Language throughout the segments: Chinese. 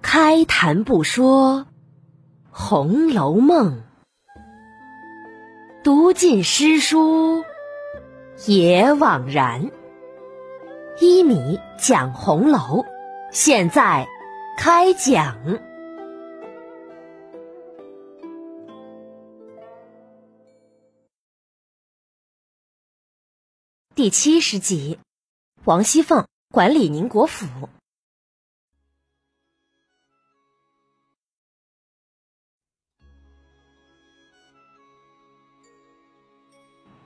开谈不说《红楼梦》，读尽诗书也枉然。一米讲红楼，现在开讲。第七十集：王熙凤。管理宁国府。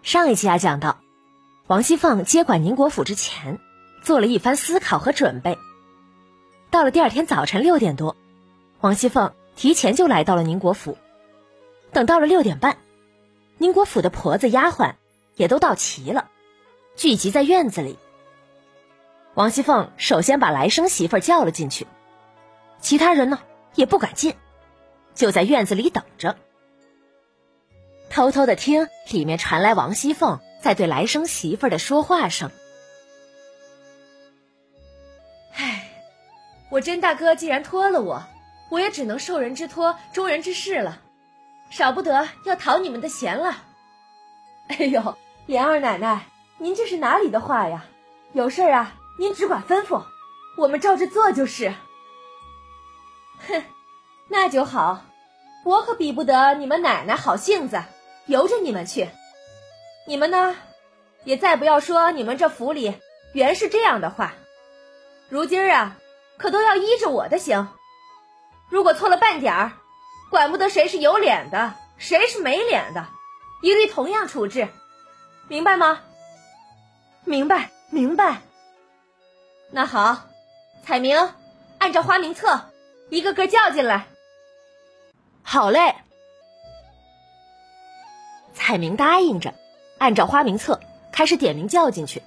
上一期啊，讲到王熙凤接管宁国府之前，做了一番思考和准备。到了第二天早晨六点多，王熙凤提前就来到了宁国府。等到了六点半，宁国府的婆子丫鬟也都到齐了，聚集在院子里。王熙凤首先把来生媳妇叫了进去，其他人呢也不敢进，就在院子里等着。偷偷的听里面传来王熙凤在对来生媳妇的说话声。唉，我甄大哥既然托了我，我也只能受人之托，忠人之事了，少不得要讨你们的嫌了。哎呦，莲二奶奶，您这是哪里的话呀？有事啊，您只管吩咐，我们照着做就是。哼，那就好，我可比不得你们奶奶好性子。由着你们去，你们呢，也再不要说你们这府里原是这样的话。如今儿啊，可都要依着我的行。如果错了半点儿，管不得谁是有脸的，谁是没脸的，一律同样处置，明白吗？明白，明白。那好，彩明，按照花名册，一个个叫进来。好嘞。彩明答应着，按照花名册开始点名叫进去。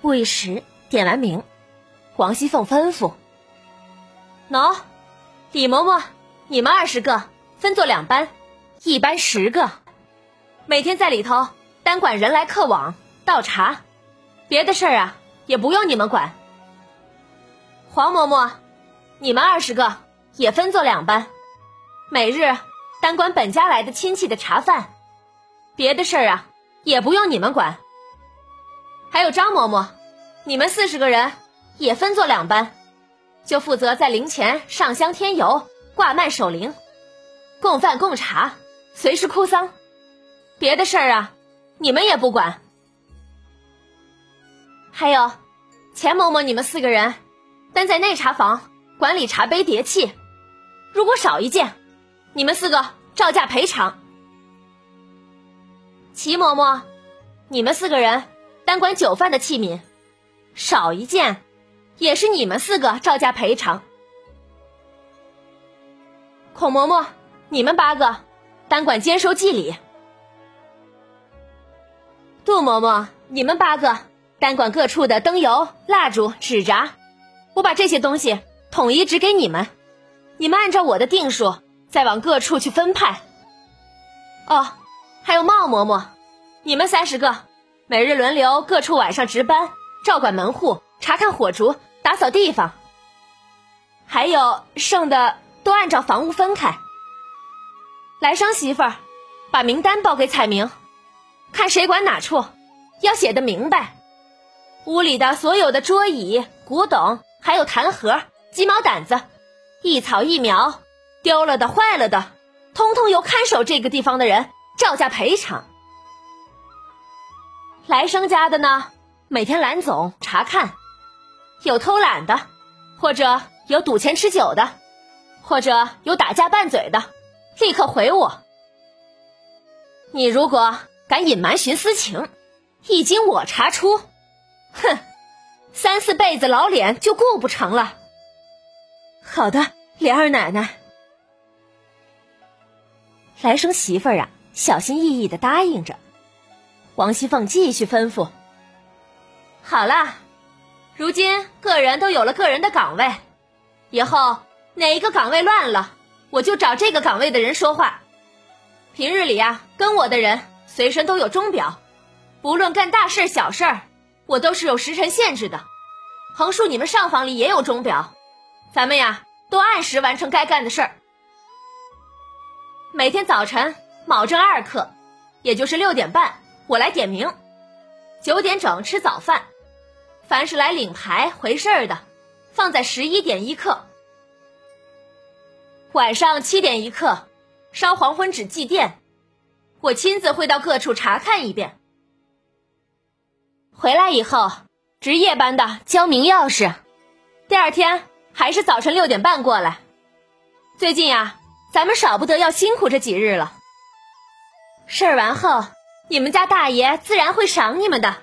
不一时，点完名，王熙凤吩咐：“喏，李嬷嬷，你们二十个分作两班，一班十个，每天在里头单管人来客往、倒茶，别的事儿啊也不用你们管。黄嬷嬷，你们二十个也分作两班。”每日单管本家来的亲戚的茶饭，别的事儿啊也不用你们管。还有张嬷嬷，你们四十个人也分作两班，就负责在灵前上香添油、挂幔守灵、供饭供茶、随时哭丧，别的事儿啊你们也不管。还有钱嬷嬷，你们四个人单在内茶房管理茶杯碟器，如果少一件。你们四个照价赔偿。齐嬷嬷，你们四个人单管酒饭的器皿，少一件，也是你们四个照价赔偿。孔嬷嬷，你们八个单管兼收祭礼。杜嬷嬷，你们八个单管各处的灯油、蜡烛、纸扎。我把这些东西统一指给你们，你们按照我的定数。再往各处去分派。哦，还有茂嬷嬷，你们三十个，每日轮流各处晚上值班，照管门户，查看火烛，打扫地方。还有剩的都按照房屋分开。来生媳妇儿，把名单报给彩明，看谁管哪处，要写的明白。屋里的所有的桌椅、古董，还有痰盒、鸡毛掸子，一草一苗。丢了的、坏了的，通通由看守这个地方的人照价赔偿。来生家的呢，每天蓝总查看，有偷懒的，或者有赌钱吃酒的，或者有打架拌嘴的，立刻回我。你如果敢隐瞒徇私情，一经我查出，哼，三四辈子老脸就顾不成了。好的，莲儿奶奶。来生媳妇儿啊，小心翼翼的答应着。王熙凤继续吩咐：“好了，如今个人都有了个人的岗位，以后哪一个岗位乱了，我就找这个岗位的人说话。平日里呀，跟我的人随身都有钟表，不论干大事小事儿，我都是有时辰限制的。横竖你们上房里也有钟表，咱们呀都按时完成该干的事儿。每天早晨卯正二刻，也就是六点半，我来点名。九点整吃早饭，凡是来领牌回事儿的，放在十一点一刻。晚上七点一刻，烧黄昏纸祭奠，我亲自会到各处查看一遍。回来以后，值夜班的交明钥匙，第二天还是早晨六点半过来。最近呀，咱们少不得要辛苦这几日了。事儿完后，你们家大爷自然会赏你们的。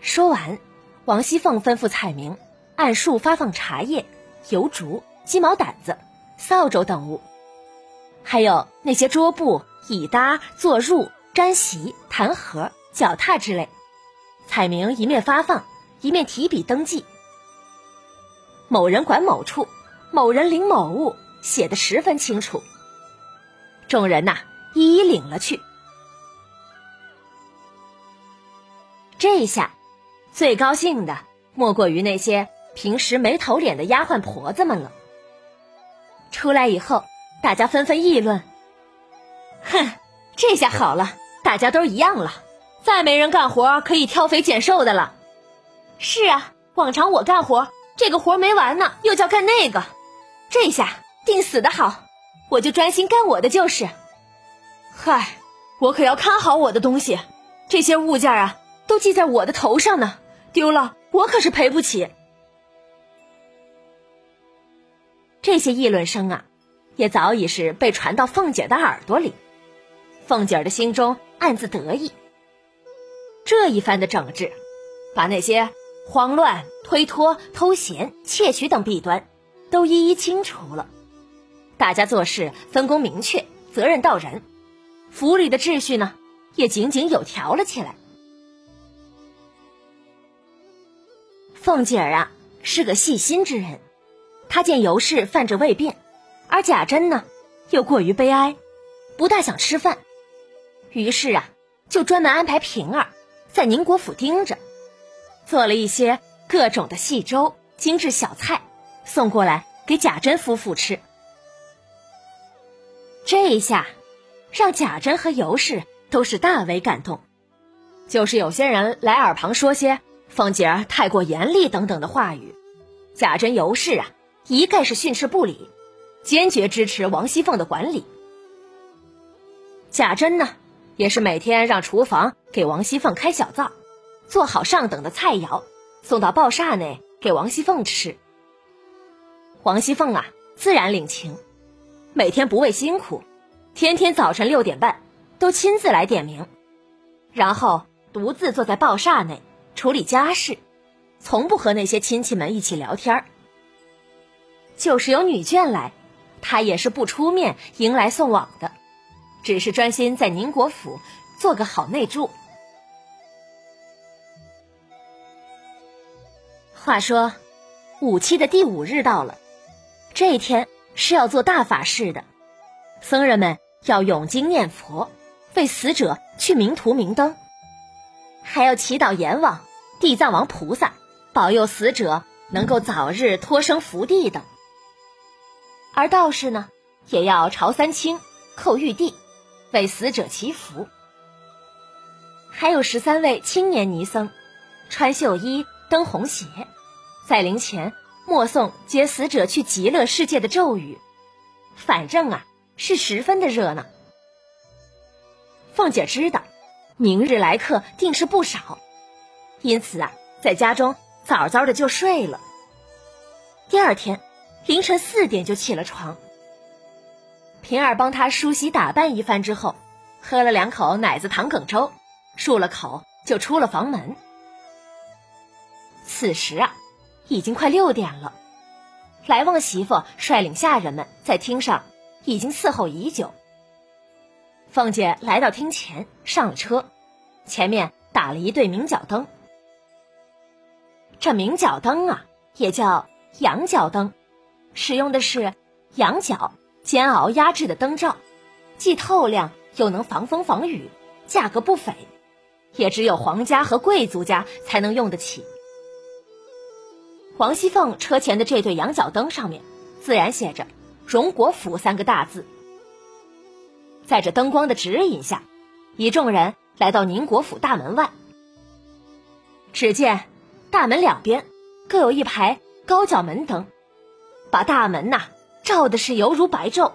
说完，王熙凤吩咐彩明按数发放茶叶、油烛、鸡毛掸子、扫帚等物，还有那些桌布。椅搭、坐褥、毡席、弹盒、脚踏之类，彩明一面发放，一面提笔登记。某人管某处，某人领某物，写的十分清楚。众人呐，一一领了去。这下，最高兴的莫过于那些平时没头脸的丫鬟婆子们了。出来以后，大家纷纷议论。哼，这下好了，大家都一样了，再没人干活可以挑肥拣瘦的了。是啊，往常我干活，这个活没完呢，又叫干那个，这下定死的好，我就专心干我的就是。嗨，我可要看好我的东西，这些物件啊，都记在我的头上呢，丢了我可是赔不起。这些议论声啊，也早已是被传到凤姐的耳朵里。凤姐儿的心中暗自得意，这一番的整治，把那些慌乱、推脱、偷闲、窃取等弊端，都一一清除了。大家做事分工明确，责任到人，府里的秩序呢，也井井有条了起来。凤姐儿啊，是个细心之人，他见尤氏犯着胃病，而贾珍呢，又过于悲哀，不大想吃饭。于是啊，就专门安排平儿在宁国府盯着，做了一些各种的细粥、精致小菜，送过来给贾珍夫妇吃。这一下，让贾珍和尤氏都是大为感动。就是有些人来耳旁说些凤姐儿太过严厉等等的话语，贾珍、尤氏啊，一概是训斥不理，坚决支持王熙凤的管理。贾珍呢？也是每天让厨房给王熙凤开小灶，做好上等的菜肴，送到抱厦内给王熙凤吃。王熙凤啊，自然领情，每天不畏辛苦，天天早晨六点半都亲自来点名，然后独自坐在抱厦内处理家事，从不和那些亲戚们一起聊天儿就是有女眷来，她也是不出面迎来送往的。只是专心在宁国府做个好内助。话说，五七的第五日到了，这一天是要做大法事的，僧人们要咏经念佛，为死者去明图明灯，还要祈祷阎王、地藏王菩萨保佑死者能够早日脱生福地等。而道士呢，也要朝三清、叩玉帝。为死者祈福，还有十三位青年尼僧，穿绣衣，蹬红鞋，在灵前默诵接死者去极乐世界的咒语。反正啊，是十分的热闹。凤姐知道，明日来客定是不少，因此啊，在家中早早的就睡了。第二天凌晨四点就起了床。平儿帮他梳洗打扮一番之后，喝了两口奶子糖梗粥，漱了口就出了房门。此时啊，已经快六点了。来旺媳妇率领下人们在厅上已经伺候已久。凤姐来到厅前，上了车，前面打了一对明角灯。这明角灯啊，也叫羊角灯，使用的是羊角。煎熬压制的灯罩，既透亮又能防风防雨，价格不菲，也只有皇家和贵族家才能用得起。王熙凤车前的这对羊角灯上面，自然写着“荣国府”三个大字。在这灯光的指引下，一众人来到宁国府大门外。只见大门两边各有一排高脚门灯，把大门呐照的是犹如白昼。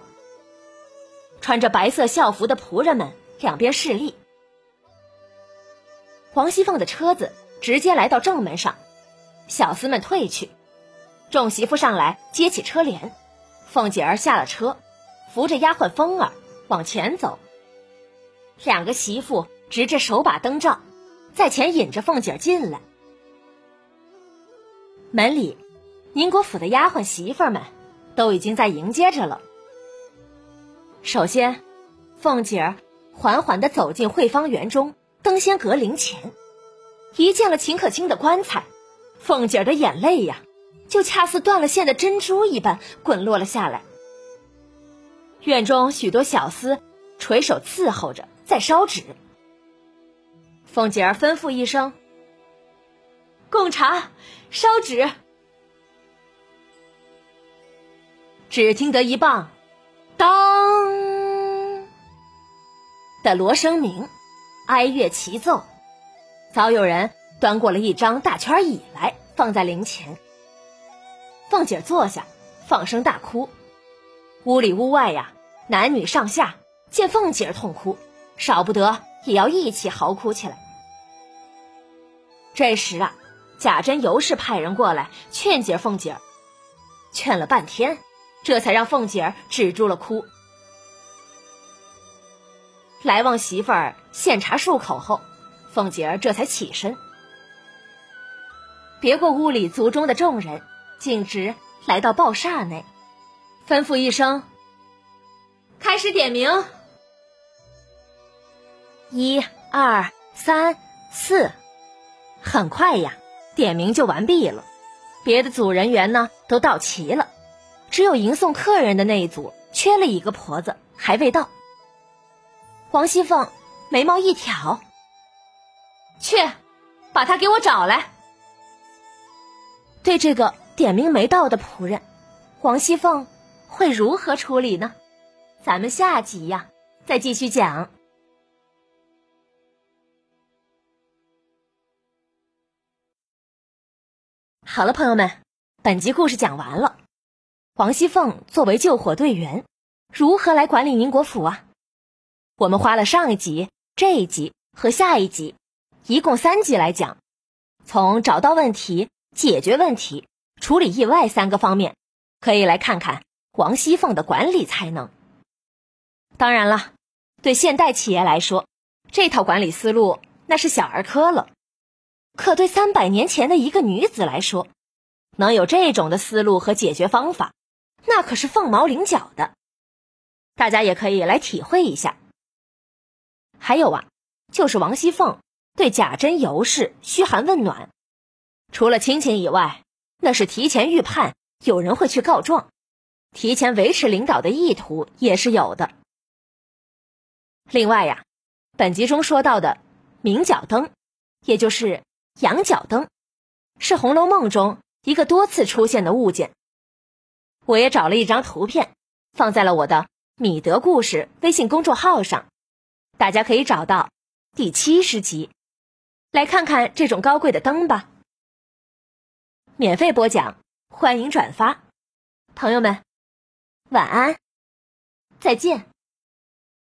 穿着白色校服的仆人们两边侍立。王熙凤的车子直接来到正门上。小厮们退去，众媳妇上来接起车帘，凤姐儿下了车，扶着丫鬟凤儿往前走。两个媳妇执着手把灯罩，在前引着凤姐儿进来。门里，宁国府的丫鬟媳妇们都已经在迎接着了。首先，凤姐儿缓缓的走进惠芳园中登仙阁灵前，一见了秦可卿的棺材。凤姐儿的眼泪呀，就恰似断了线的珍珠一般滚落了下来。院中许多小厮垂手伺候着，在烧纸。凤姐儿吩咐一声：“供茶，烧纸。”只听得一棒“当”的锣声鸣，哀乐齐奏，早有人。端过了一张大圈椅来，放在灵前。凤姐坐下，放声大哭。屋里屋外呀，男女上下见凤姐痛哭，少不得也要一起嚎哭起来。这时啊，贾珍尤氏派人过来劝解凤姐儿，劝了半天，这才让凤姐儿止住了哭。来望媳妇儿献茶漱口后，凤姐儿这才起身。别过屋里族中的众人，径直来到报煞内，吩咐一声：“开始点名。”一、二、三、四，很快呀，点名就完毕了。别的组人员呢都到齐了，只有迎送客人的那一组缺了一个婆子，还未到。王熙凤眉毛一挑：“去，把她给我找来。”对这个点名没到的仆人，王熙凤会如何处理呢？咱们下集呀再继续讲。好了，朋友们，本集故事讲完了。王熙凤作为救火队员，如何来管理宁国府啊？我们花了上一集、这一集和下一集，一共三集来讲，从找到问题。解决问题、处理意外三个方面，可以来看看王熙凤的管理才能。当然了，对现代企业来说，这套管理思路那是小儿科了。可对三百年前的一个女子来说，能有这种的思路和解决方法，那可是凤毛麟角的。大家也可以来体会一下。还有啊，就是王熙凤对贾珍、尤氏嘘寒问暖。除了亲情以外，那是提前预判有人会去告状，提前维持领导的意图也是有的。另外呀，本集中说到的明角灯，也就是羊角灯，是《红楼梦》中一个多次出现的物件。我也找了一张图片，放在了我的米德故事微信公众号上，大家可以找到第七十集，来看看这种高贵的灯吧。免费播讲，欢迎转发，朋友们，晚安，再见。